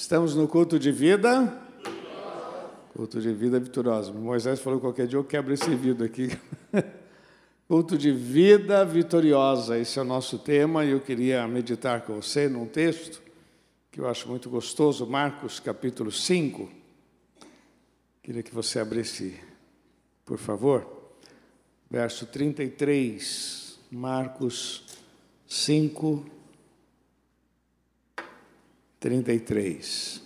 Estamos no culto de vida. Culto de vida vitoriosa. Moisés falou qualquer dia eu quebro esse vidro aqui. culto de vida vitoriosa, esse é o nosso tema e eu queria meditar com você num texto que eu acho muito gostoso, Marcos capítulo 5. Queria que você abrisse, por favor, verso 33, Marcos 5, 33.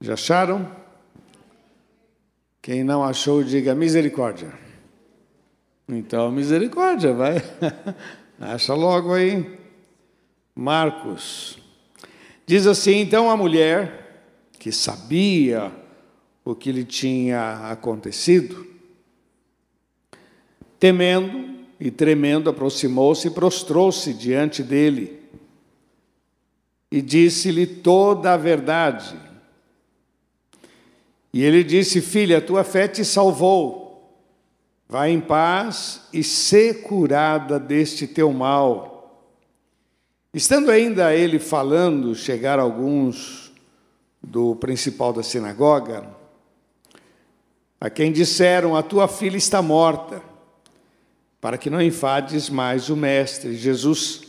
Já acharam? Quem não achou, diga misericórdia. Então, misericórdia, vai. Acha logo aí. Marcos. Diz assim: então a mulher, que sabia o que lhe tinha acontecido, temendo, e tremendo aproximou-se e prostrou-se diante dele e disse-lhe toda a verdade. E ele disse: Filha, tua fé te salvou. Vai em paz e sê curada deste teu mal. Estando ainda ele falando, chegaram alguns do principal da sinagoga, a quem disseram: A tua filha está morta para que não enfades mais o Mestre. Jesus,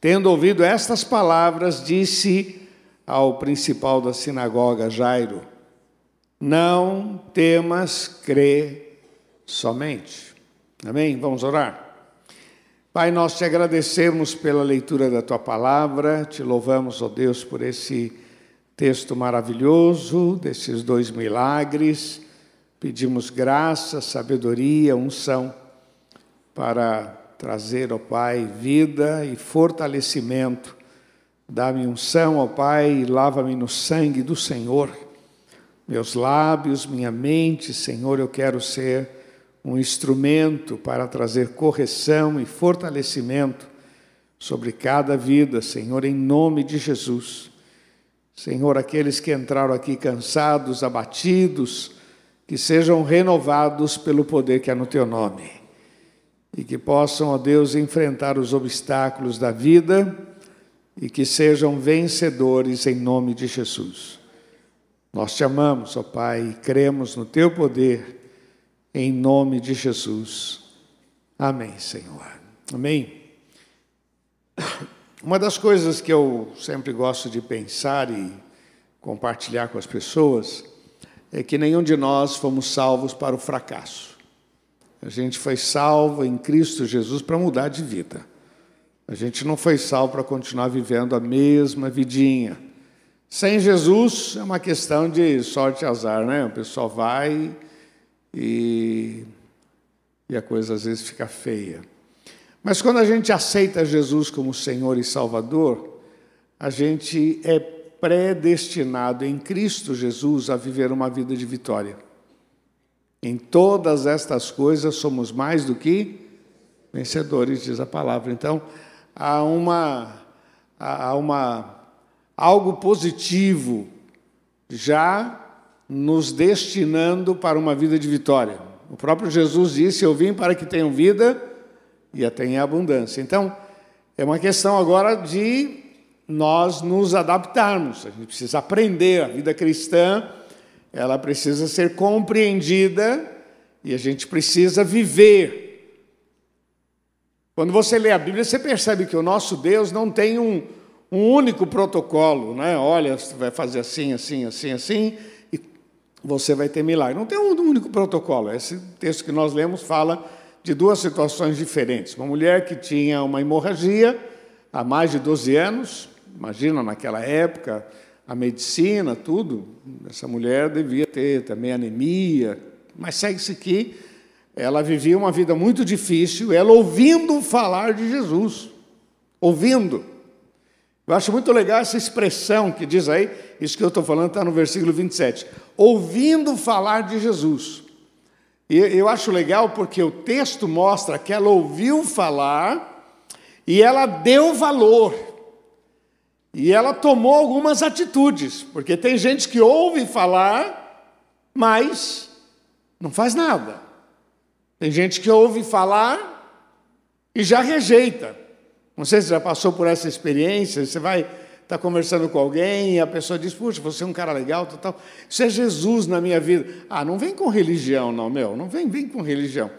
tendo ouvido estas palavras, disse ao principal da sinagoga, Jairo: Não temas, crê somente. Amém? Vamos orar. Pai, nós te agradecemos pela leitura da tua palavra, te louvamos, ó Deus, por esse texto maravilhoso, desses dois milagres. Pedimos graça, sabedoria, unção para trazer, ó Pai, vida e fortalecimento. Dá-me unção, ó Pai, e lava-me no sangue do Senhor. Meus lábios, minha mente, Senhor, eu quero ser um instrumento para trazer correção e fortalecimento sobre cada vida, Senhor, em nome de Jesus. Senhor, aqueles que entraram aqui cansados, abatidos, que sejam renovados pelo poder que há no teu nome e que possam, ó Deus, enfrentar os obstáculos da vida e que sejam vencedores em nome de Jesus. Nós te amamos, ó Pai, e cremos no teu poder, em nome de Jesus. Amém, Senhor. Amém. Uma das coisas que eu sempre gosto de pensar e compartilhar com as pessoas é que nenhum de nós fomos salvos para o fracasso. A gente foi salvo em Cristo Jesus para mudar de vida. A gente não foi salvo para continuar vivendo a mesma vidinha. Sem Jesus é uma questão de sorte e azar, né? O pessoal vai e, e a coisa às vezes fica feia. Mas quando a gente aceita Jesus como Senhor e Salvador, a gente é predestinado em Cristo Jesus a viver uma vida de vitória. Em todas estas coisas somos mais do que vencedores, diz a palavra. Então, há uma há uma algo positivo já nos destinando para uma vida de vitória. O próprio Jesus disse: "Eu vim para que tenham vida e a tenham abundância". Então, é uma questão agora de nós nos adaptarmos. A gente precisa aprender a vida cristã ela precisa ser compreendida e a gente precisa viver. Quando você lê a Bíblia, você percebe que o nosso Deus não tem um, um único protocolo, né? Olha, você vai fazer assim, assim, assim, assim, e você vai ter milagre. Não tem um único protocolo. Esse texto que nós lemos fala de duas situações diferentes. Uma mulher que tinha uma hemorragia há mais de 12 anos, imagina naquela época, a medicina, tudo, essa mulher devia ter também anemia, mas segue-se que ela vivia uma vida muito difícil, ela ouvindo falar de Jesus, ouvindo. Eu acho muito legal essa expressão que diz aí, isso que eu estou falando está no versículo 27, ouvindo falar de Jesus. E eu acho legal porque o texto mostra que ela ouviu falar e ela deu valor. E ela tomou algumas atitudes, porque tem gente que ouve falar, mas não faz nada. Tem gente que ouve falar e já rejeita. Não sei se já passou por essa experiência, você vai estar tá conversando com alguém e a pessoa diz, puxa, você é um cara legal, tal, tal. Isso é Jesus na minha vida. Ah, não vem com religião, não, meu, não vem, vem com religião.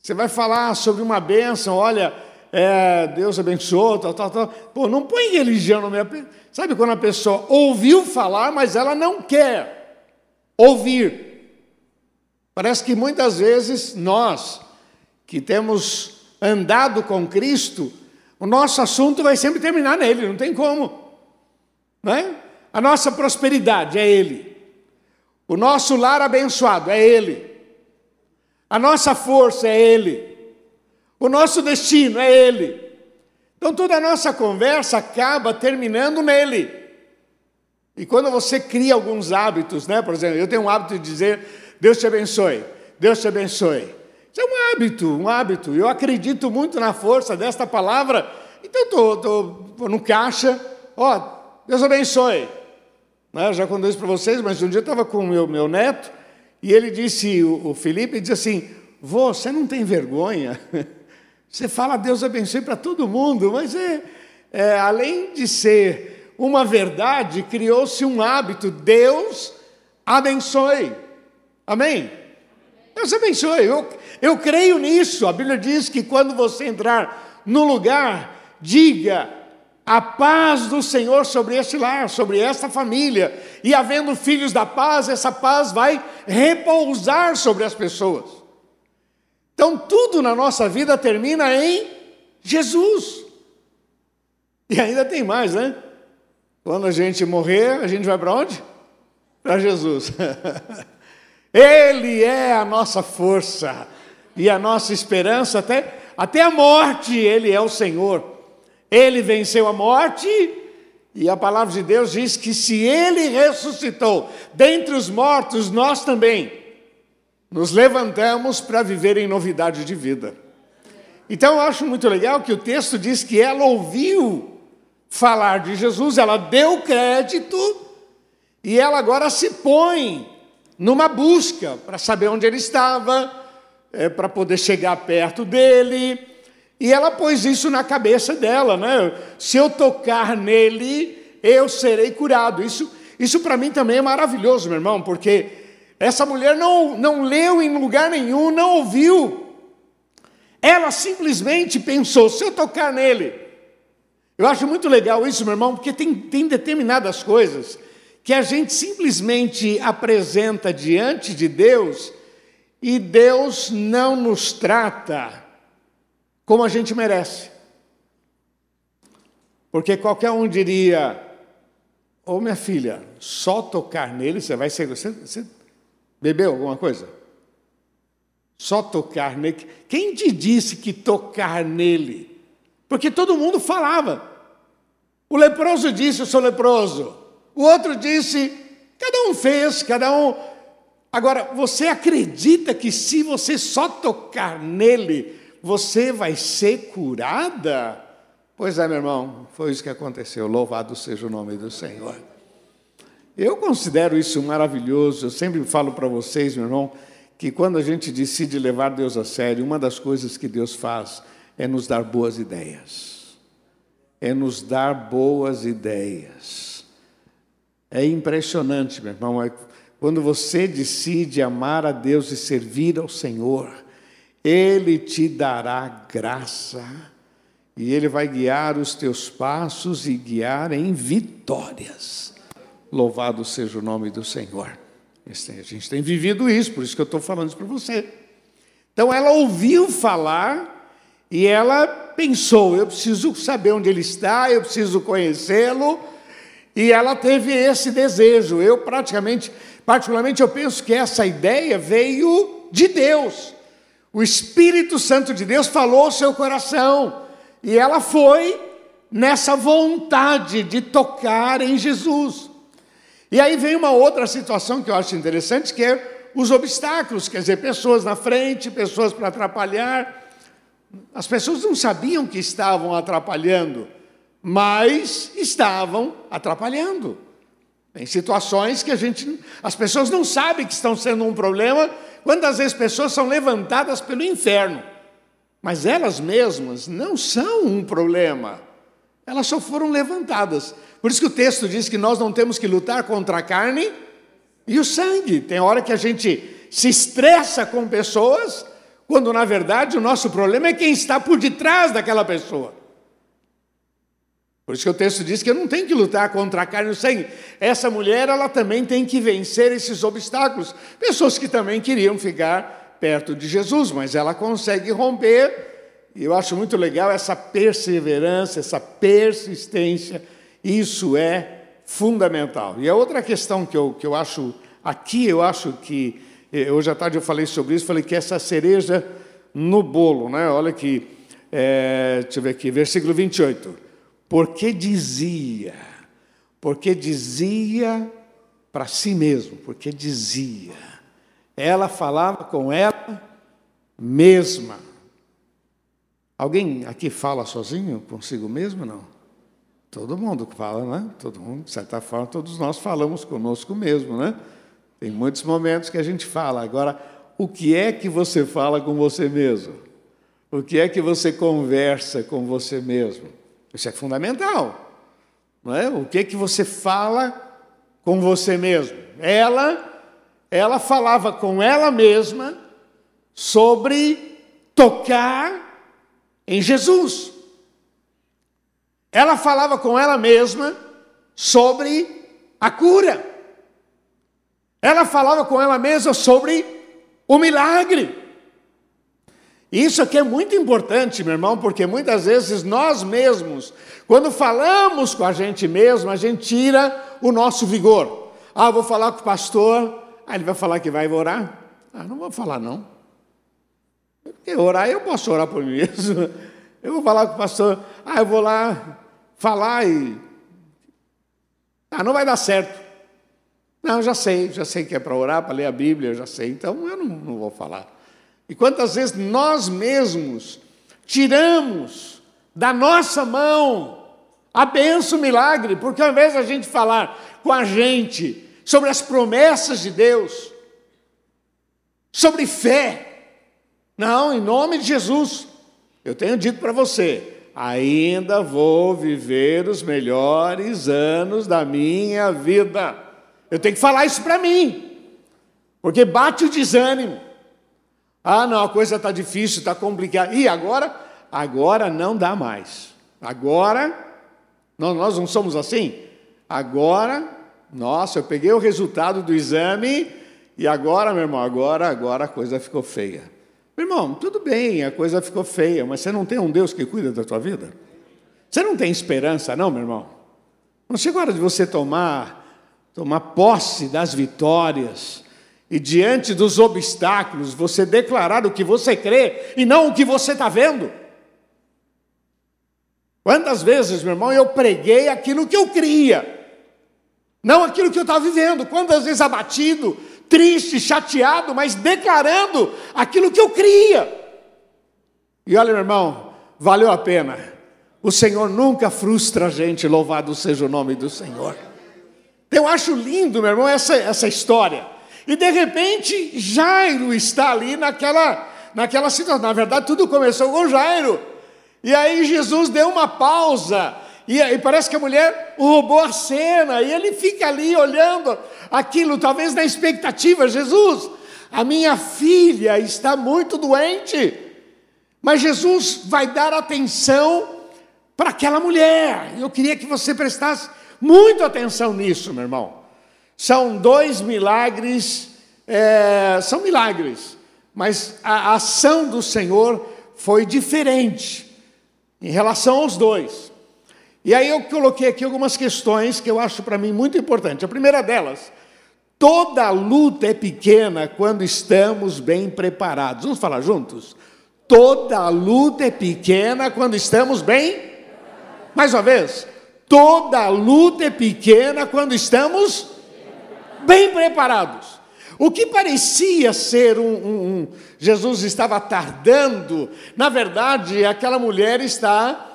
Você vai falar sobre uma bênção, olha, é, Deus abençoou, tal, tal, tal. Pô, não põe religião no meu. Sabe quando a pessoa ouviu falar, mas ela não quer ouvir. Parece que muitas vezes nós, que temos andado com Cristo, o nosso assunto vai sempre terminar nele, não tem como. Não é? A nossa prosperidade é Ele. O nosso lar abençoado é Ele. A nossa força é Ele. O nosso destino é Ele. Então toda a nossa conversa acaba terminando nele. E quando você cria alguns hábitos, né? Por exemplo, eu tenho um hábito de dizer: Deus te abençoe, Deus te abençoe. Isso é um hábito, um hábito. Eu acredito muito na força desta palavra. Então estou no caixa, ó, Deus abençoe. Né? Já contei isso para vocês, mas um dia eu estava com o meu, meu neto e ele disse, o, o Felipe disse assim: Vô, você não tem vergonha? Você fala Deus abençoe para todo mundo, mas é, é, além de ser uma verdade, criou-se um hábito: Deus abençoe. Amém? Deus abençoe. Eu, eu creio nisso. A Bíblia diz que quando você entrar no lugar, diga a paz do Senhor sobre este lar, sobre esta família. E havendo filhos da paz, essa paz vai repousar sobre as pessoas. Então, tudo na nossa vida termina em Jesus. E ainda tem mais, né? Quando a gente morrer, a gente vai para onde? Para Jesus. Ele é a nossa força e a nossa esperança até, até a morte, Ele é o Senhor. Ele venceu a morte e a palavra de Deus diz que se Ele ressuscitou dentre os mortos, nós também nos levantamos para viver em novidade de vida. Então eu acho muito legal que o texto diz que ela ouviu falar de Jesus, ela deu crédito e ela agora se põe numa busca para saber onde ele estava, é, para poder chegar perto dele. E ela pôs isso na cabeça dela, né? Se eu tocar nele, eu serei curado. Isso, isso para mim também é maravilhoso, meu irmão, porque essa mulher não, não leu em lugar nenhum, não ouviu. Ela simplesmente pensou: se eu tocar nele. Eu acho muito legal isso, meu irmão, porque tem, tem determinadas coisas que a gente simplesmente apresenta diante de Deus e Deus não nos trata como a gente merece. Porque qualquer um diria: Ô oh, minha filha, só tocar nele você vai ser. Você, você Bebeu alguma coisa? Só tocar nele. Quem te disse que tocar nele? Porque todo mundo falava. O leproso disse: Eu sou leproso. O outro disse: Cada um fez, cada um. Agora, você acredita que se você só tocar nele, você vai ser curada? Pois é, meu irmão, foi isso que aconteceu. Louvado seja o nome do Senhor. Eu considero isso maravilhoso. Eu sempre falo para vocês, meu irmão, que quando a gente decide levar Deus a sério, uma das coisas que Deus faz é nos dar boas ideias. É nos dar boas ideias. É impressionante, meu irmão, é quando você decide amar a Deus e servir ao Senhor, Ele te dará graça e Ele vai guiar os teus passos e guiar em vitórias. Louvado seja o nome do Senhor. A gente tem vivido isso, por isso que eu estou falando isso para você. Então ela ouviu falar e ela pensou: eu preciso saber onde ele está, eu preciso conhecê-lo. E ela teve esse desejo. Eu praticamente, particularmente, eu penso que essa ideia veio de Deus. O Espírito Santo de Deus falou ao seu coração e ela foi nessa vontade de tocar em Jesus. E aí vem uma outra situação que eu acho interessante, que é os obstáculos, quer dizer, pessoas na frente, pessoas para atrapalhar. As pessoas não sabiam que estavam atrapalhando, mas estavam atrapalhando. Tem situações que a gente, as pessoas não sabem que estão sendo um problema, quando às vezes pessoas são levantadas pelo inferno. mas elas mesmas não são um problema. Elas só foram levantadas. Por isso que o texto diz que nós não temos que lutar contra a carne e o sangue. Tem hora que a gente se estressa com pessoas, quando na verdade o nosso problema é quem está por detrás daquela pessoa. Por isso que o texto diz que eu não tenho que lutar contra a carne e o sangue. Essa mulher, ela também tem que vencer esses obstáculos. Pessoas que também queriam ficar perto de Jesus, mas ela consegue romper. Eu acho muito legal essa perseverança, essa persistência. Isso é fundamental. E a outra questão que eu, que eu acho aqui, eu acho que eh, hoje à tarde eu falei sobre isso, falei que essa cereja no bolo, né? Olha aqui, é, deixa eu ver aqui, versículo 28 porque dizia, porque dizia para si mesmo, porque dizia. Ela falava com ela mesma. Alguém aqui fala sozinho consigo mesmo? Não. Todo mundo fala, né? Todo mundo, de certa forma, todos nós falamos conosco mesmo, né? Tem muitos momentos que a gente fala. Agora, o que é que você fala com você mesmo? O que é que você conversa com você mesmo? Isso é fundamental. Não é? O que que você fala com você mesmo? Ela, ela falava com ela mesma sobre tocar em Jesus. Ela falava com ela mesma sobre a cura. Ela falava com ela mesma sobre o milagre. Isso aqui é muito importante, meu irmão, porque muitas vezes nós mesmos, quando falamos com a gente mesmo, a gente tira o nosso vigor. Ah, vou falar com o pastor, ah, ele vai falar que vai orar. Ah, não vou falar não. Porque orar, eu posso orar por mim mesmo. Eu vou falar com o pastor, ah, eu vou lá falar e. Ah, não vai dar certo. Não, já sei, já sei que é para orar, para ler a Bíblia, já sei, então eu não, não vou falar. E quantas vezes nós mesmos tiramos da nossa mão a benção, milagre, porque ao invés de a gente falar com a gente sobre as promessas de Deus, sobre fé, não, em nome de Jesus, eu tenho dito para você, ainda vou viver os melhores anos da minha vida. Eu tenho que falar isso para mim, porque bate o desânimo. Ah, não, a coisa está difícil, está complicada. E agora? Agora não dá mais. Agora, não, nós não somos assim? Agora, nossa, eu peguei o resultado do exame e agora, meu irmão, agora, agora a coisa ficou feia. Meu irmão, tudo bem, a coisa ficou feia, mas você não tem um Deus que cuida da tua vida? Você não tem esperança, não, meu irmão? Não chegou a hora de você tomar, tomar posse das vitórias, e diante dos obstáculos, você declarar o que você crê e não o que você está vendo. Quantas vezes, meu irmão, eu preguei aquilo que eu cria, não aquilo que eu estava vivendo. Quantas vezes abatido, triste, chateado, mas declarando aquilo que eu cria. E olha, meu irmão, valeu a pena. O Senhor nunca frustra a gente, louvado seja o nome do Senhor. Eu acho lindo, meu irmão, essa, essa história. E de repente, Jairo está ali naquela, naquela situação. Na verdade, tudo começou com Jairo. E aí Jesus deu uma pausa. E, e parece que a mulher roubou a cena. E ele fica ali olhando aquilo, talvez na expectativa: Jesus, a minha filha está muito doente. Mas Jesus vai dar atenção para aquela mulher. Eu queria que você prestasse muito atenção nisso, meu irmão. São dois milagres, é, são milagres, mas a ação do Senhor foi diferente em relação aos dois. E aí eu coloquei aqui algumas questões que eu acho para mim muito importante. A primeira delas, toda luta é pequena quando estamos bem preparados. Vamos falar juntos? Toda luta é pequena quando estamos bem. Mais uma vez, toda luta é pequena quando estamos bem preparados. O que parecia ser um, um, um, Jesus estava tardando, na verdade, aquela mulher está,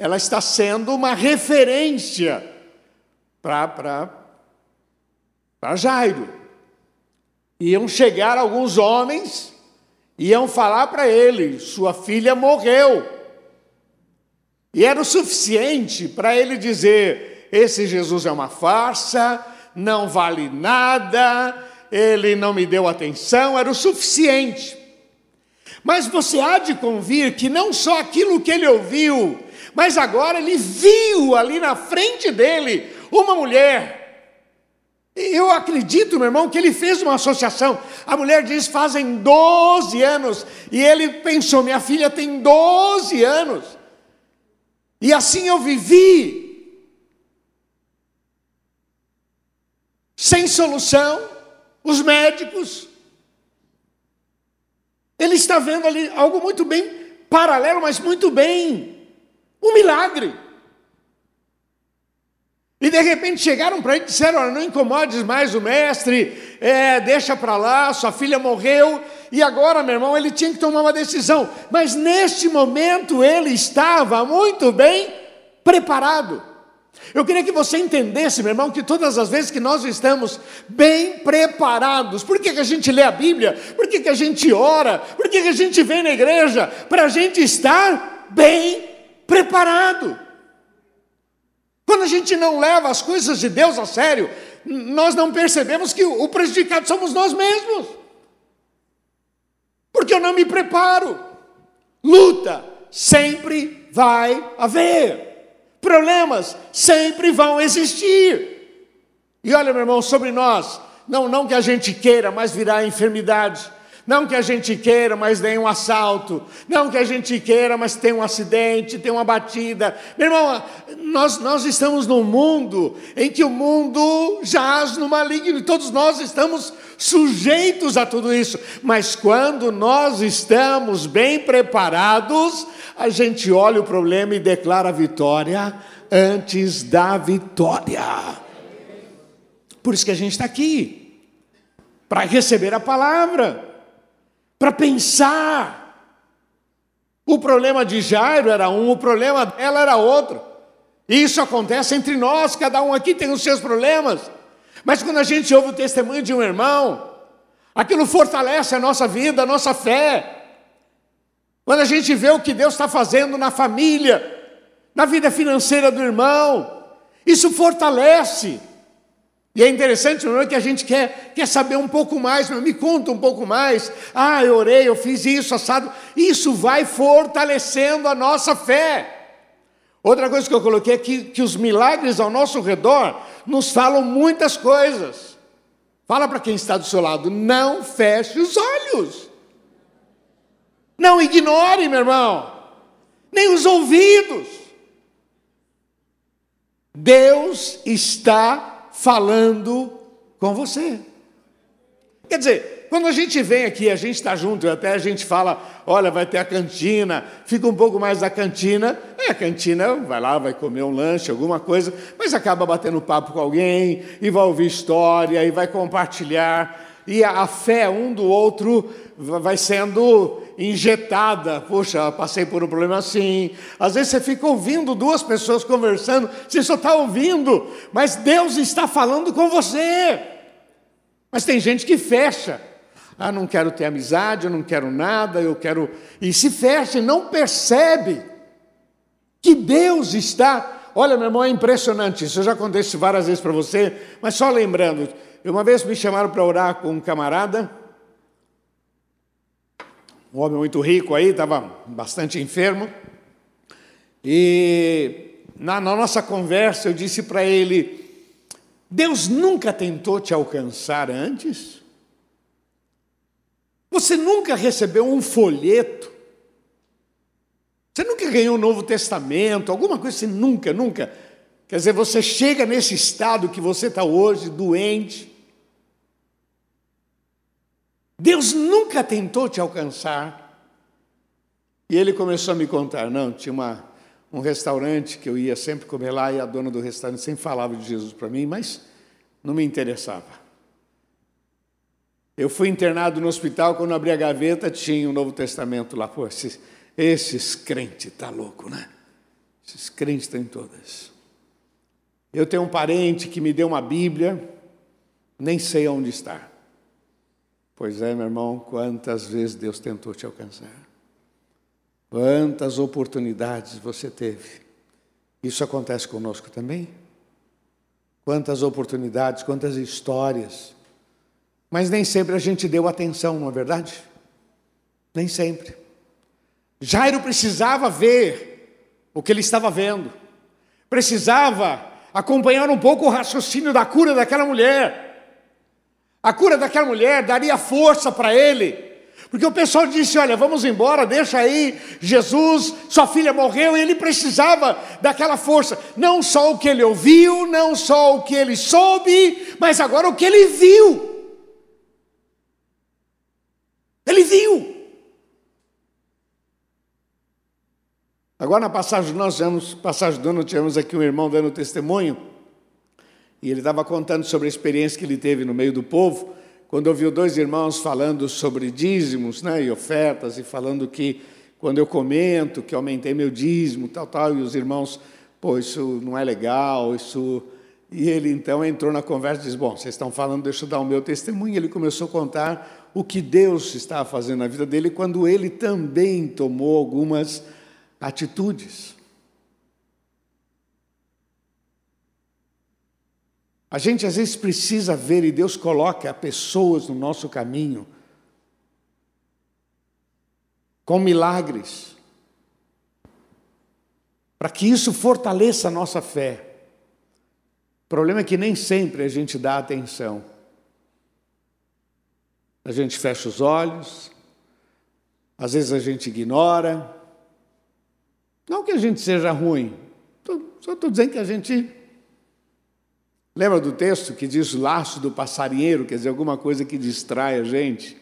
ela está sendo uma referência para Jairo. Iam chegar alguns homens iam falar para ele: sua filha morreu. E era o suficiente para ele dizer: esse Jesus é uma farsa, não vale nada, ele não me deu atenção, era o suficiente. Mas você há de convir que não só aquilo que ele ouviu, mas agora ele viu ali na frente dele uma mulher. Eu acredito, meu irmão, que ele fez uma associação. A mulher diz: fazem 12 anos. E ele pensou: minha filha tem 12 anos. E assim eu vivi. Sem solução, os médicos. Ele está vendo ali algo muito bem paralelo, mas muito bem. Um milagre. E de repente chegaram para ele e disseram: Olha, não incomodes mais o mestre, é, deixa para lá, sua filha morreu. E agora, meu irmão, ele tinha que tomar uma decisão. Mas neste momento ele estava muito bem preparado. Eu queria que você entendesse, meu irmão, que todas as vezes que nós estamos bem preparados, por que, que a gente lê a Bíblia? Por que, que a gente ora? Por que, que a gente vem na igreja? Para a gente estar bem preparado. Quando a gente não leva as coisas de Deus a sério, nós não percebemos que o prejudicado somos nós mesmos. Porque eu não me preparo. Luta sempre vai haver. Problemas sempre vão existir. E olha, meu irmão, sobre nós, não, não que a gente queira, mas virá enfermidade não que a gente queira, mas tem um assalto. Não que a gente queira, mas tem um acidente, tem uma batida. Meu irmão, nós, nós estamos num mundo em que o mundo jaz no maligno e todos nós estamos sujeitos a tudo isso. Mas quando nós estamos bem preparados, a gente olha o problema e declara a vitória antes da vitória. Por isso que a gente está aqui para receber a palavra para pensar. O problema de Jairo era um, o problema dela era outro. E isso acontece entre nós, cada um aqui tem os seus problemas. Mas quando a gente ouve o testemunho de um irmão, aquilo fortalece a nossa vida, a nossa fé. Quando a gente vê o que Deus está fazendo na família, na vida financeira do irmão, isso fortalece. E é interessante, não é que a gente quer, quer saber um pouco mais, me conta um pouco mais. Ah, eu orei, eu fiz isso, assado. Isso vai fortalecendo a nossa fé. Outra coisa que eu coloquei é que, que os milagres ao nosso redor nos falam muitas coisas. Fala para quem está do seu lado, não feche os olhos. Não ignore, meu irmão, nem os ouvidos. Deus está falando com você. Quer dizer, quando a gente vem aqui, a gente está junto, até a gente fala, olha, vai ter a cantina, fica um pouco mais da cantina, é, a cantina vai lá, vai comer um lanche, alguma coisa, mas acaba batendo papo com alguém, e vai ouvir história, e vai compartilhar, e a, fé um do outro vai sendo injetada. Poxa, passei por um problema assim. Às vezes você fica ouvindo duas pessoas conversando, você só está ouvindo, mas Deus está falando com você. Mas tem gente que fecha. Ah, não quero ter amizade, eu não quero nada, eu quero. E se fecha e não percebe que Deus está. Olha, meu irmão, é impressionante isso. Eu já contei isso várias vezes para você, mas só lembrando. Uma vez me chamaram para orar com um camarada um homem muito rico aí, estava bastante enfermo. E na, na nossa conversa eu disse para ele: Deus nunca tentou te alcançar antes? Você nunca recebeu um folheto? Você nunca ganhou um Novo Testamento, alguma coisa assim? Nunca, nunca. Quer dizer, você chega nesse estado que você está hoje, doente, Deus nunca tentou te alcançar. E ele começou a me contar: não, tinha uma, um restaurante que eu ia sempre comer lá e a dona do restaurante sempre falava de Jesus para mim, mas não me interessava. Eu fui internado no hospital, quando abri a gaveta, tinha o um Novo Testamento lá. Pô, esses, esses crentes, tá louco, né? Esses crentes têm todas. Eu tenho um parente que me deu uma Bíblia, nem sei onde está. Pois é, meu irmão, quantas vezes Deus tentou te alcançar. Quantas oportunidades você teve. Isso acontece conosco também? Quantas oportunidades, quantas histórias. Mas nem sempre a gente deu atenção, não é verdade? Nem sempre. Jairo precisava ver o que ele estava vendo, precisava acompanhar um pouco o raciocínio da cura daquela mulher. A cura daquela mulher daria força para ele, porque o pessoal disse: Olha, vamos embora, deixa aí, Jesus, sua filha morreu, e ele precisava daquela força. Não só o que ele ouviu, não só o que ele soube, mas agora o que ele viu. Ele viu. Agora, na passagem, nós tivemos, passagem do ano, tivemos aqui um irmão dando testemunho, e ele estava contando sobre a experiência que ele teve no meio do povo, quando ouviu dois irmãos falando sobre dízimos né, e ofertas, e falando que quando eu comento que aumentei meu dízimo, tal, tal, e os irmãos, pô, isso não é legal, isso. E ele então entrou na conversa e disse: Bom, vocês estão falando, deixa eu dar o meu testemunho. Ele começou a contar o que Deus estava fazendo na vida dele quando ele também tomou algumas atitudes. A gente às vezes precisa ver e Deus coloca pessoas no nosso caminho com milagres, para que isso fortaleça a nossa fé. O problema é que nem sempre a gente dá atenção. A gente fecha os olhos, às vezes a gente ignora. Não que a gente seja ruim, só estou dizendo que a gente Lembra do texto que diz laço do passarinheiro, quer dizer, alguma coisa que distrai a gente?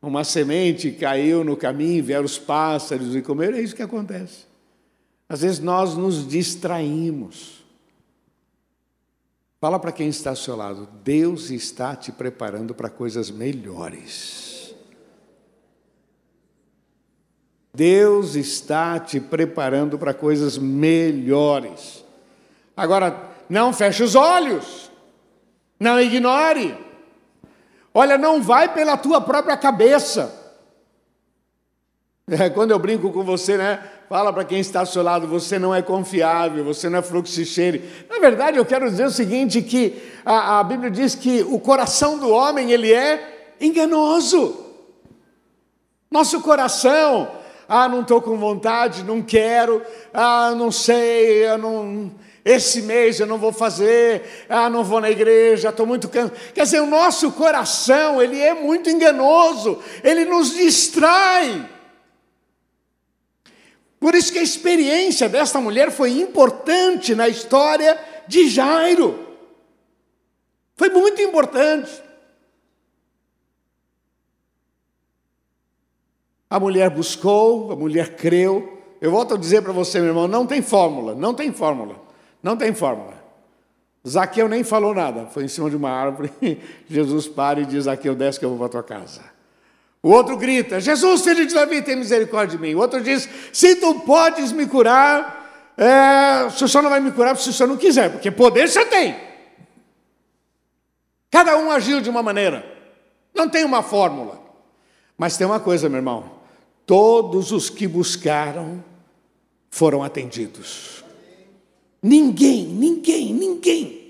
Uma semente caiu no caminho, vieram os pássaros e comeram, é isso que acontece. Às vezes nós nos distraímos. Fala para quem está ao seu lado, Deus está te preparando para coisas melhores. Deus está te preparando para coisas melhores. Agora, não feche os olhos. Não ignore. Olha, não vai pela tua própria cabeça. É, quando eu brinco com você, né? Fala para quem está ao seu lado, você não é confiável, você não é fluxicheire. Na verdade, eu quero dizer o seguinte, que a, a Bíblia diz que o coração do homem, ele é enganoso. Nosso coração, ah, não estou com vontade, não quero, ah, não sei, eu não esse mês eu não vou fazer, ah, não vou na igreja, estou muito cansado. Quer dizer, o nosso coração, ele é muito enganoso, ele nos distrai. Por isso que a experiência desta mulher foi importante na história de Jairo. Foi muito importante. A mulher buscou, a mulher creu. Eu volto a dizer para você, meu irmão, não tem fórmula, não tem fórmula. Não tem fórmula. Zaqueu nem falou nada, foi em cima de uma árvore. Jesus para e diz: Zaqueu, desce que eu vou para tua casa. O outro grita: Jesus, filho de Davi, tem misericórdia de mim. O outro diz: Se tu podes me curar, é, o senhor não vai me curar se o senhor não quiser, porque poder você tem. Cada um agiu de uma maneira, não tem uma fórmula. Mas tem uma coisa, meu irmão: todos os que buscaram foram atendidos. Ninguém, ninguém, ninguém.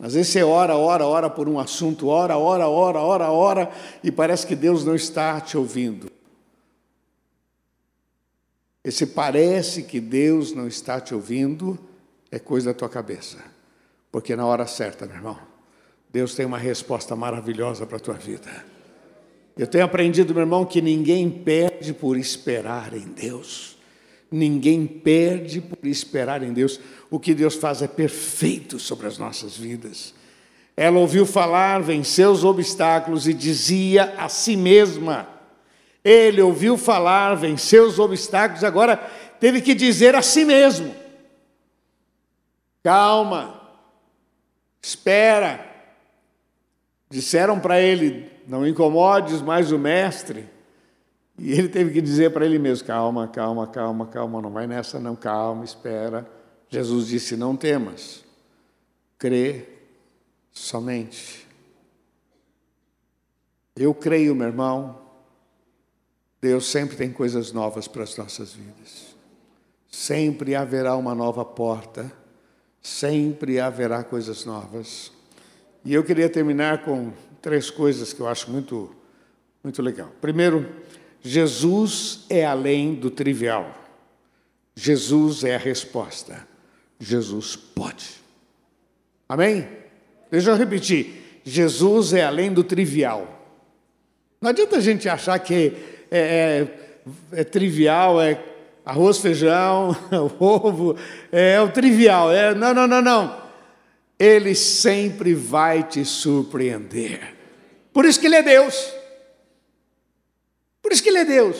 Às vezes você ora, ora, ora por um assunto, ora, ora, ora, ora, ora, e parece que Deus não está te ouvindo. Esse parece que Deus não está te ouvindo é coisa da tua cabeça. Porque na hora certa, meu irmão, Deus tem uma resposta maravilhosa para a tua vida. Eu tenho aprendido, meu irmão, que ninguém perde por esperar em Deus. Ninguém perde por esperar em Deus. O que Deus faz é perfeito sobre as nossas vidas. Ela ouviu falar, venceu os obstáculos e dizia a si mesma. Ele ouviu falar, venceu os obstáculos, agora teve que dizer a si mesmo: Calma, espera. Disseram para ele: Não incomodes mais o mestre. E ele teve que dizer para ele mesmo: calma, calma, calma, calma, não vai nessa, não, calma, espera. Jesus disse: não temas, crê somente. Eu creio, meu irmão, Deus sempre tem coisas novas para as nossas vidas. Sempre haverá uma nova porta, sempre haverá coisas novas. E eu queria terminar com três coisas que eu acho muito, muito legal. Primeiro, Jesus é além do trivial. Jesus é a resposta. Jesus pode. Amém? Deixa eu repetir. Jesus é além do trivial. Não adianta a gente achar que é, é, é trivial, é arroz, feijão, ovo, é, é o trivial. É, não, não, não, não. Ele sempre vai te surpreender. Por isso que Ele é Deus. Por isso que Ele é Deus.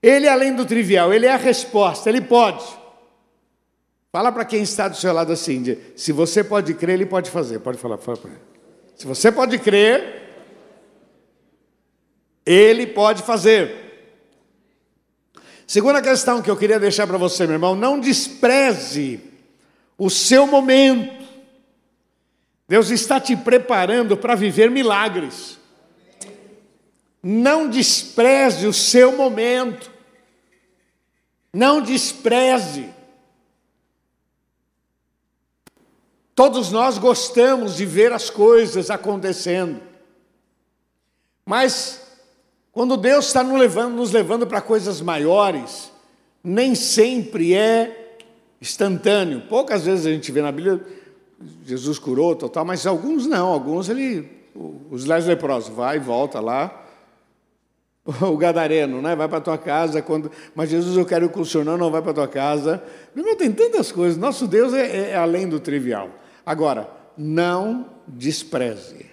Ele, é além do trivial, Ele é a resposta, Ele pode. Fala para quem está do seu lado assim: se você pode crer, Ele pode fazer. Pode falar, fala para ele. Se você pode crer, Ele pode fazer. Segunda questão que eu queria deixar para você, meu irmão: não despreze o seu momento. Deus está te preparando para viver milagres. Não despreze o seu momento. Não despreze. Todos nós gostamos de ver as coisas acontecendo. Mas quando Deus está nos levando, nos levando para coisas maiores, nem sempre é instantâneo. Poucas vezes a gente vê na Bíblia Jesus curou, total, mas alguns não, alguns ele, os leprosos, vai e volta lá, o gadareno, né? vai para tua casa, quando, mas Jesus, eu quero ir com o senhor, não, não vai para tua casa. Meu irmão, tem tantas coisas, nosso Deus é, é, é além do trivial. Agora, não despreze.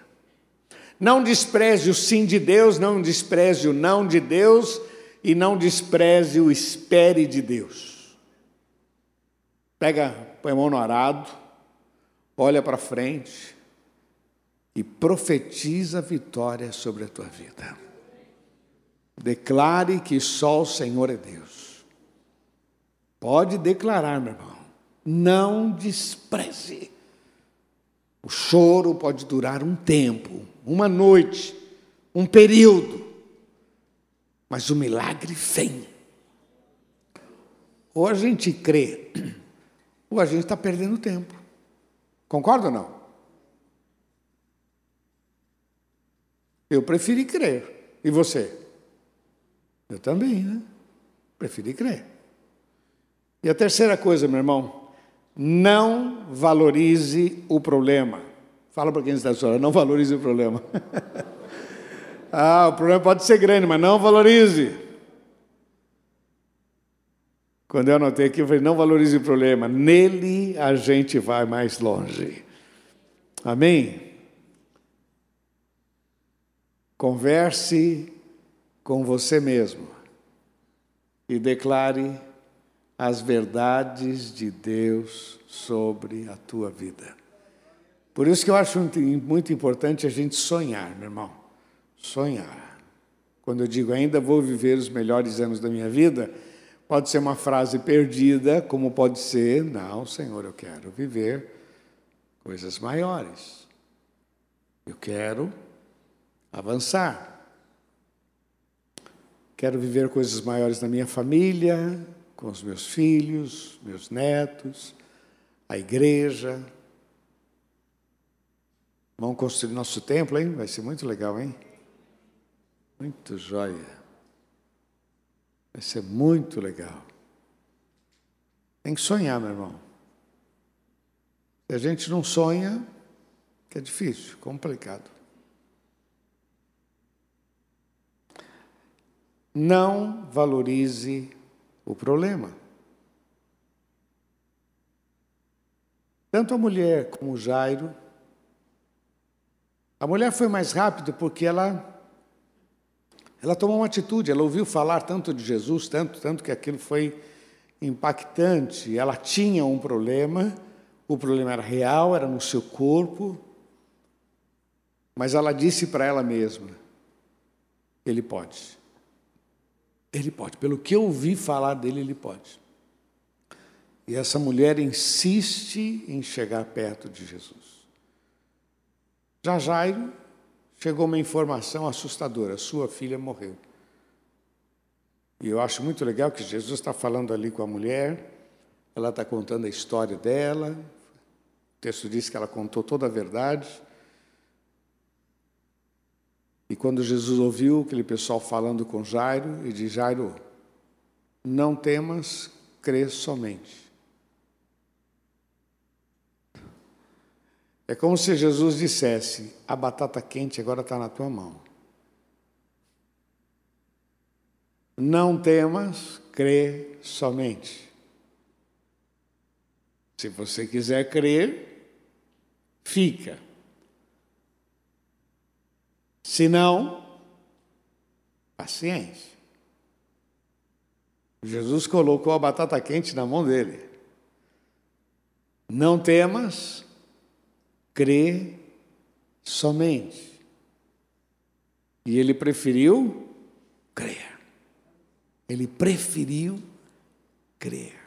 Não despreze o sim de Deus, não despreze o não de Deus e não despreze o espere de Deus. Pega, põe a mão no arado, olha para frente e profetiza vitória sobre a tua vida. Declare que só o Senhor é Deus. Pode declarar, meu irmão. Não despreze. O choro pode durar um tempo, uma noite, um período, mas o milagre vem. Ou a gente crê, ou a gente está perdendo tempo. Concorda ou não? Eu preferi crer. E você? Eu também, né? Preferi crer. E a terceira coisa, meu irmão, não valorize o problema. Fala para quem está chorando, não valorize o problema. ah, o problema pode ser grande, mas não valorize. Quando eu anotei aqui, eu falei: não valorize o problema, nele a gente vai mais longe. Amém? Converse com você mesmo e declare as verdades de Deus sobre a tua vida. Por isso que eu acho muito importante a gente sonhar, meu irmão. Sonhar. Quando eu digo ainda vou viver os melhores anos da minha vida, Pode ser uma frase perdida, como pode ser, não, Senhor, eu quero viver coisas maiores. Eu quero avançar. Quero viver coisas maiores na minha família, com os meus filhos, meus netos, a igreja. Vamos construir nosso templo, hein? Vai ser muito legal, hein? Muito joia. Vai ser muito legal. Tem que sonhar, meu irmão. Se a gente não sonha, que é difícil, complicado. Não valorize o problema. Tanto a mulher como o Jairo. A mulher foi mais rápido porque ela ela tomou uma atitude, ela ouviu falar tanto de Jesus, tanto, tanto que aquilo foi impactante. Ela tinha um problema, o problema era real, era no seu corpo, mas ela disse para ela mesma: Ele pode. Ele pode. Pelo que eu ouvi falar dele, ele pode. E essa mulher insiste em chegar perto de Jesus. Já Jairo chegou uma informação assustadora: sua filha morreu. E eu acho muito legal que Jesus está falando ali com a mulher, ela está contando a história dela, o texto diz que ela contou toda a verdade. E quando Jesus ouviu aquele pessoal falando com Jairo, ele diz: Jairo, não temas, crê somente. É como se Jesus dissesse: a batata quente agora está na tua mão. Não temas, crê somente. Se você quiser crer, fica. Se não, paciência. Jesus colocou a batata quente na mão dele. Não temas, crê somente. E ele preferiu crer. Ele preferiu crer.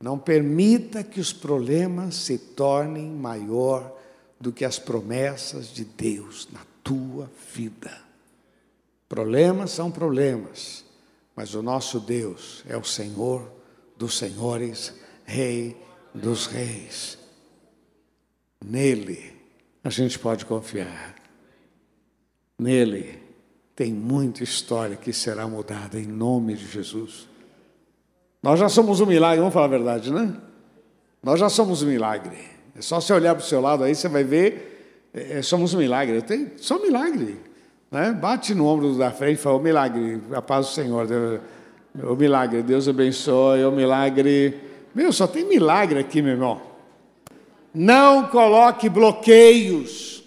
Não permita que os problemas se tornem maior do que as promessas de Deus na tua vida. Problemas são problemas, mas o nosso Deus é o Senhor dos senhores, Rei dos reis. Nele a gente pode confiar. Nele tem muita história que será mudada em nome de Jesus. Nós já somos um milagre, vamos falar a verdade, né? Nós já somos um milagre. É só você olhar para o seu lado aí, você vai ver, é, é somos um milagre. Tem, só um milagre. Né? Bate no ombro da frente e fala, o milagre, a paz do Senhor. O milagre, Deus abençoe, o milagre. Meu, só tem milagre aqui, meu irmão. Não coloque bloqueios.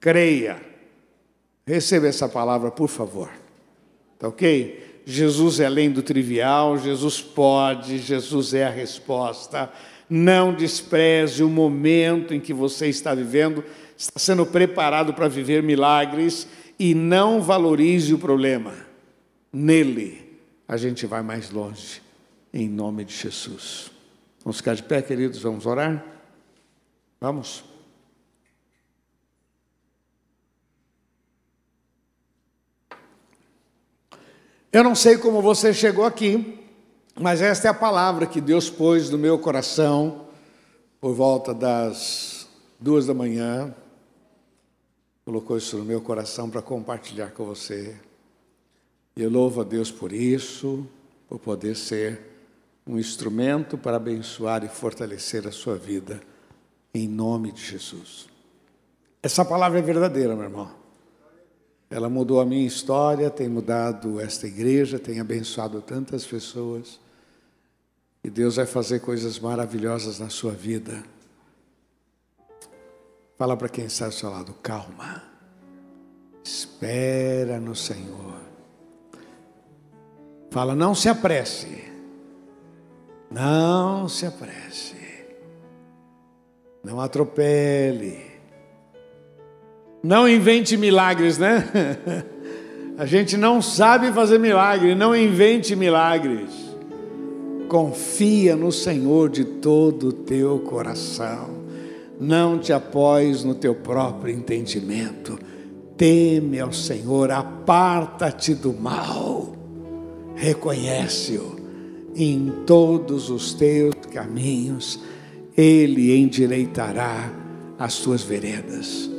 Creia. Receba essa palavra, por favor. Tá ok? Jesus é além do trivial, Jesus pode, Jesus é a resposta. Não despreze o momento em que você está vivendo, está sendo preparado para viver milagres e não valorize o problema. Nele a gente vai mais longe, em nome de Jesus. Vamos ficar de pé, queridos, vamos orar? Vamos. Eu não sei como você chegou aqui, mas esta é a palavra que Deus pôs no meu coração por volta das duas da manhã. Colocou isso no meu coração para compartilhar com você. E eu louvo a Deus por isso, por poder ser um instrumento para abençoar e fortalecer a sua vida em nome de Jesus. Essa palavra é verdadeira, meu irmão. Ela mudou a minha história, tem mudado esta igreja, tem abençoado tantas pessoas. E Deus vai fazer coisas maravilhosas na sua vida. Fala para quem está ao seu lado, calma. Espera no Senhor. Fala, não se apresse. Não se apresse. Não atropele. Não invente milagres, né? A gente não sabe fazer milagre, não invente milagres. Confia no Senhor de todo o teu coração. Não te apoies no teu próprio entendimento. Teme ao Senhor, aparta-te do mal. Reconhece-o em todos os teus caminhos ele endireitará as tuas veredas.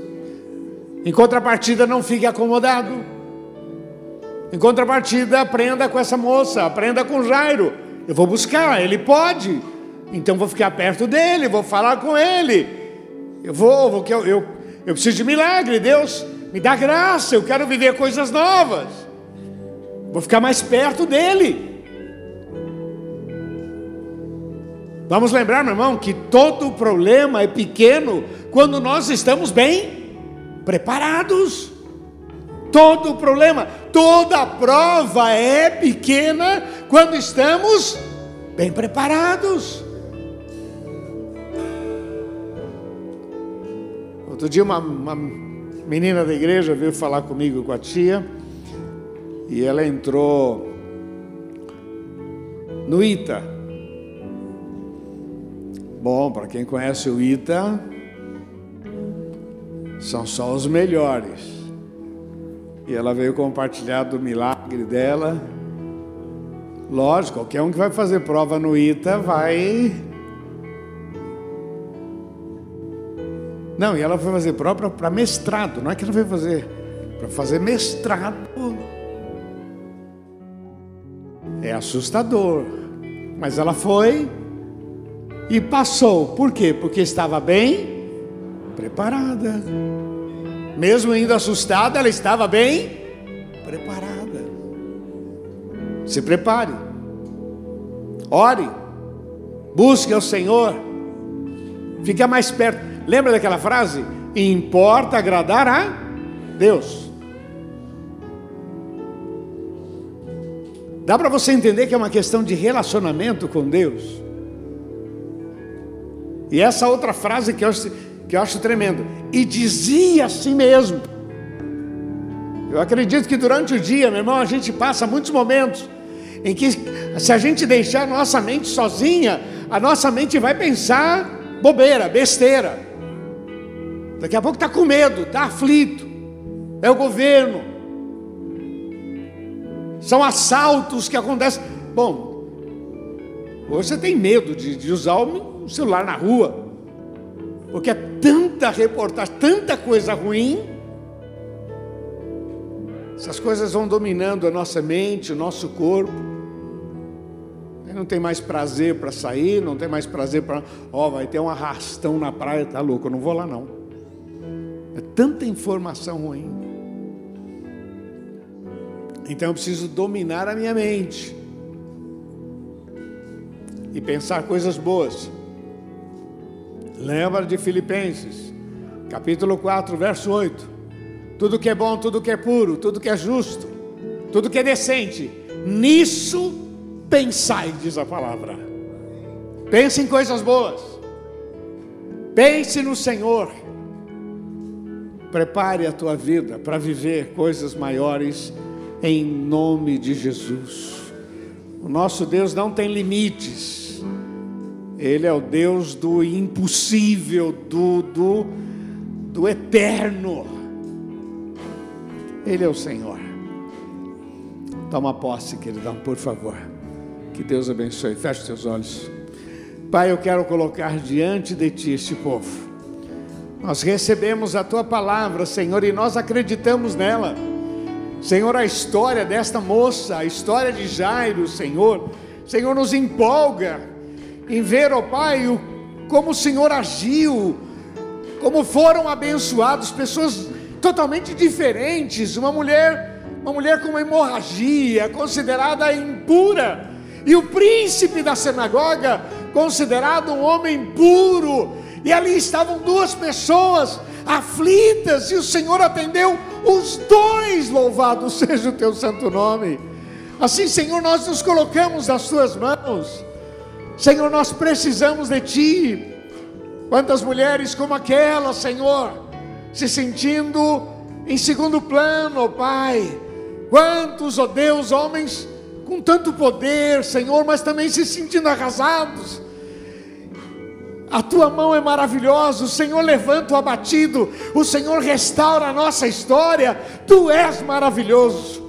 Em contrapartida, não fique acomodado. Em contrapartida, aprenda com essa moça, aprenda com Jairo. Eu vou buscar, ele pode. Então vou ficar perto dele, vou falar com ele. Eu vou, vou eu, eu, eu preciso de milagre, Deus, me dá graça, eu quero viver coisas novas. Vou ficar mais perto dele. Vamos lembrar, meu irmão, que todo problema é pequeno quando nós estamos bem preparados. Todo problema, toda prova é pequena quando estamos bem preparados. Outro dia, uma, uma menina da igreja veio falar comigo com a tia e ela entrou no ITA Bom, para quem conhece o ITA, são só os melhores. E ela veio compartilhar do milagre dela. Lógico, qualquer um que vai fazer prova no ITA vai. Não, e ela foi fazer prova para mestrado, não é que ela veio fazer, para fazer mestrado. É assustador. Mas ela foi e passou. Por quê? Porque estava bem preparada. Mesmo indo assustada, ela estava bem preparada. Se prepare. Ore. Busque ao Senhor. Fique mais perto. Lembra daquela frase? Importa agradar a Deus. Dá para você entender que é uma questão de relacionamento com Deus. E essa outra frase que eu, que eu acho tremendo. E dizia a si mesmo. Eu acredito que durante o dia, meu irmão, a gente passa muitos momentos em que, se a gente deixar a nossa mente sozinha, a nossa mente vai pensar bobeira, besteira. Daqui a pouco está com medo, está aflito. É o governo, são assaltos que acontecem. Bom, hoje você tem medo de, de usar o celular na rua, porque é tanta reportagem, tanta coisa ruim. Essas coisas vão dominando a nossa mente, o nosso corpo. Não tem mais prazer para sair, não tem mais prazer para. Ó, oh, vai ter um arrastão na praia, tá louco, eu não vou lá não. É tanta informação ruim. Então eu preciso dominar a minha mente e pensar coisas boas. Lembra de Filipenses, capítulo 4, verso 8. Tudo que é bom, tudo que é puro, tudo que é justo, tudo que é decente, nisso pensai, diz a palavra. Pense em coisas boas. Pense no Senhor. Prepare a tua vida para viver coisas maiores em nome de Jesus. O nosso Deus não tem limites, Ele é o Deus do impossível, do, do, do eterno. Ele é o Senhor. Toma posse, queridão, por favor. Que Deus abençoe. Feche os seus olhos. Pai, eu quero colocar diante de Ti este povo. Nós recebemos a Tua palavra, Senhor, e nós acreditamos nela. Senhor, a história desta moça, a história de Jairo, Senhor, Senhor, nos empolga em ver, ó Pai, o, como o Senhor agiu, como foram abençoados, pessoas totalmente diferentes, uma mulher, uma mulher com uma hemorragia, considerada impura, e o príncipe da sinagoga, considerado um homem puro, e ali estavam duas pessoas aflitas, e o Senhor atendeu os dois, louvado seja o teu santo nome. Assim, Senhor, nós nos colocamos nas tuas mãos. Senhor, nós precisamos de ti. Quantas mulheres como aquela, Senhor, se sentindo em segundo plano, ó Pai. Quantos, ó Deus, homens com tanto poder, Senhor, mas também se sentindo arrasados a tua mão é maravilhosa, o Senhor levanta o abatido, o Senhor restaura a nossa história, tu és maravilhoso.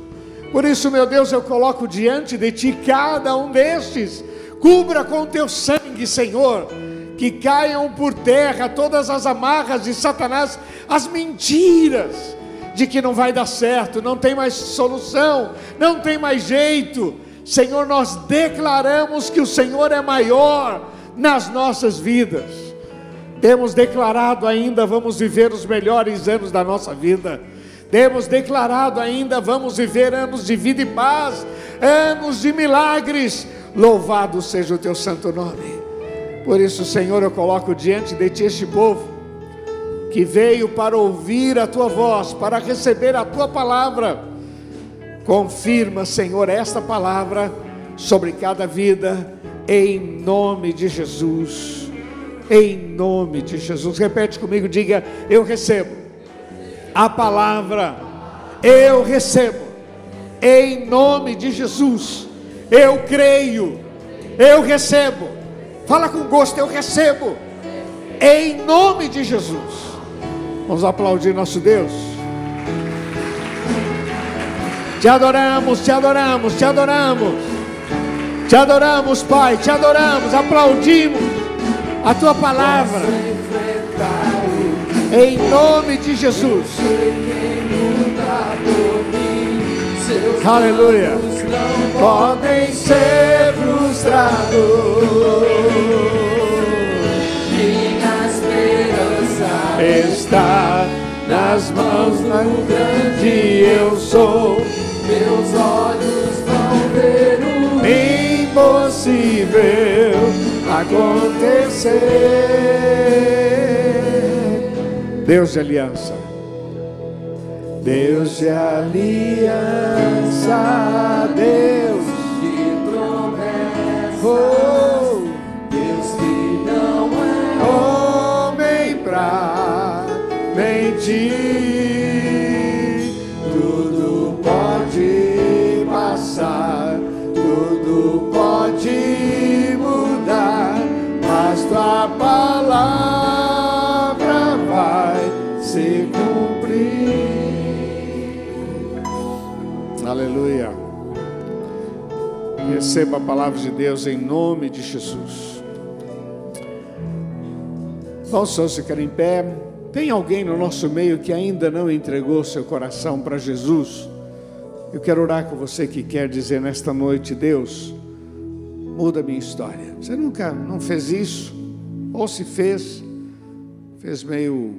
Por isso, meu Deus, eu coloco diante de ti cada um destes, cubra com teu sangue, Senhor, que caiam por terra todas as amarras de Satanás, as mentiras de que não vai dar certo, não tem mais solução, não tem mais jeito. Senhor, nós declaramos que o Senhor é maior nas nossas vidas. Temos declarado ainda, vamos viver os melhores anos da nossa vida. Temos declarado ainda, vamos viver anos de vida e paz, anos de milagres. Louvado seja o teu santo nome. Por isso, Senhor, eu coloco diante de ti este povo que veio para ouvir a tua voz, para receber a tua palavra. Confirma, Senhor, esta palavra sobre cada vida em nome de Jesus. Em nome de Jesus. Repete comigo, diga: Eu recebo a palavra, eu recebo, em nome de Jesus. Eu creio, eu recebo. Fala com gosto, eu recebo, em nome de Jesus. Vamos aplaudir nosso Deus. Te adoramos, te adoramos, te adoramos. Te adoramos, Pai, te adoramos, aplaudimos a tua palavra. Em nome de Jesus. Aleluia. Podem ser frustrados. Minha esperança Está nas mãos do grande eu sou. Meus olhos vão ver o Impossível acontecer. Deus de aliança. Deus de aliança, Deus de promessa. oh, Deus que não é homem pra mentir. Receba a palavra de Deus em nome de Jesus. Vamos só ficar em pé. Tem alguém no nosso meio que ainda não entregou seu coração para Jesus? Eu quero orar com você que quer dizer nesta noite, Deus, muda a minha história. Você nunca não fez isso? Ou se fez, fez meio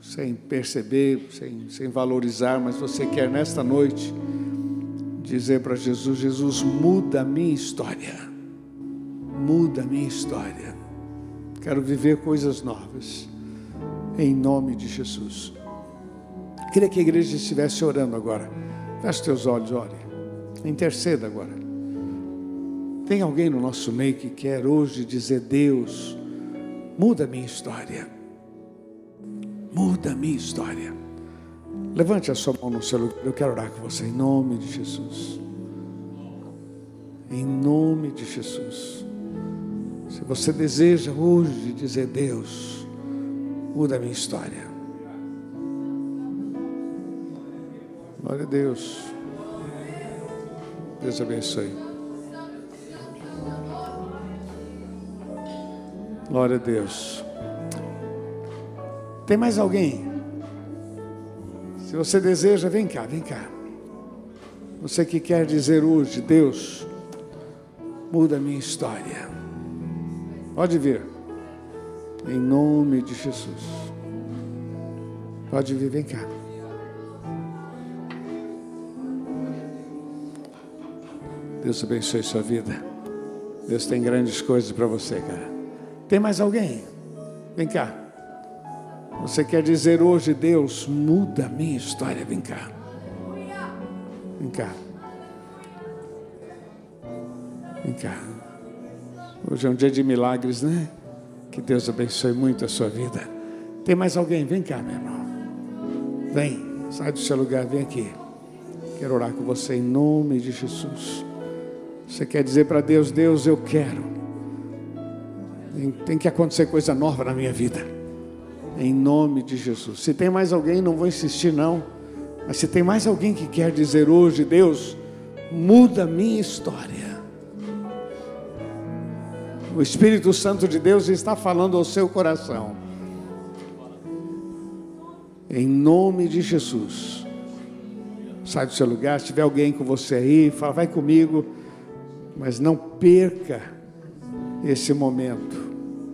sem perceber, sem, sem valorizar, mas você quer nesta noite dizer para Jesus: Jesus, muda a minha história. Muda a minha história. Quero viver coisas novas. Em nome de Jesus. Queria que a igreja estivesse orando agora. Feche teus olhos, ore. Interceda agora. Tem alguém no nosso meio que quer hoje dizer: Deus, muda a minha história. Muda a minha história. Levante a sua mão no seu lugar. Eu quero orar com você em nome de Jesus. Em nome de Jesus. Se você deseja hoje dizer, Deus, muda a minha história. Glória a Deus. Deus abençoe. Glória a Deus. Tem mais alguém? Se você deseja, vem cá, vem cá. Você que quer dizer hoje, Deus, muda a minha história. Pode vir. Em nome de Jesus. Pode vir, vem cá. Deus abençoe sua vida. Deus tem grandes coisas para você, cara. Tem mais alguém? Vem cá. Você quer dizer hoje, Deus, muda a minha história? Vem cá. Vem cá. Vem cá. Hoje é um dia de milagres, né? Que Deus abençoe muito a sua vida. Tem mais alguém? Vem cá, meu irmão. Vem, sai do seu lugar, vem aqui. Quero orar com você em nome de Jesus. Você quer dizer para Deus, Deus, eu quero. Tem, que acontecer coisa nova na minha vida. Em nome de Jesus. Se tem mais alguém, não vou insistir não. Mas se tem mais alguém que quer dizer hoje, Deus, muda a minha história. O Espírito Santo de Deus está falando ao seu coração. Em nome de Jesus. Sai do seu lugar, se tiver alguém com você aí, fala, vai comigo, mas não perca esse momento.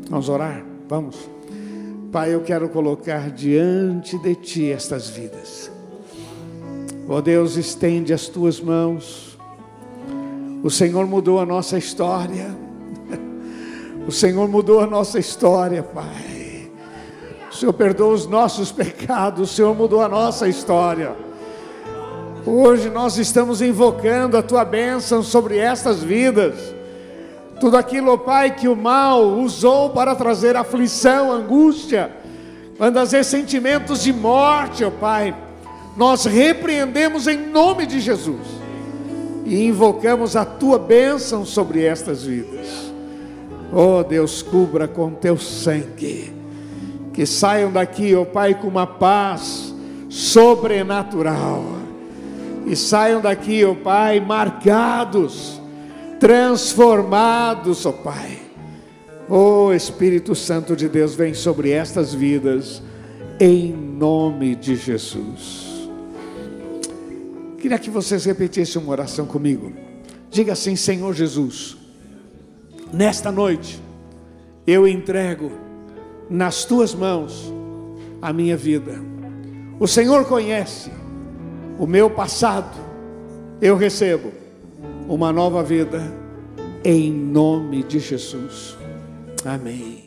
Vamos orar? Vamos. Pai, eu quero colocar diante de Ti estas vidas. Ó oh Deus, estende as Tuas mãos. O Senhor mudou a nossa história. O Senhor mudou a nossa história, Pai. O Senhor perdoou os nossos pecados, o Senhor mudou a nossa história. Hoje nós estamos invocando a tua bênção sobre estas vidas. Tudo aquilo, ó Pai, que o mal usou para trazer aflição, angústia, para trazer sentimentos de morte, ó Pai, nós repreendemos em nome de Jesus e invocamos a tua bênção sobre estas vidas. Oh Deus, cubra com teu sangue que saiam daqui, ó Pai, com uma paz sobrenatural. E saiam daqui, ó Pai, marcados, transformados, ó Pai. Ó Espírito Santo de Deus, vem sobre estas vidas, em nome de Jesus. Queria que vocês repetissem uma oração comigo. Diga assim: Senhor Jesus, nesta noite, eu entrego nas tuas mãos a minha vida. O Senhor conhece o meu passado, eu recebo uma nova vida, em nome de Jesus. Amém.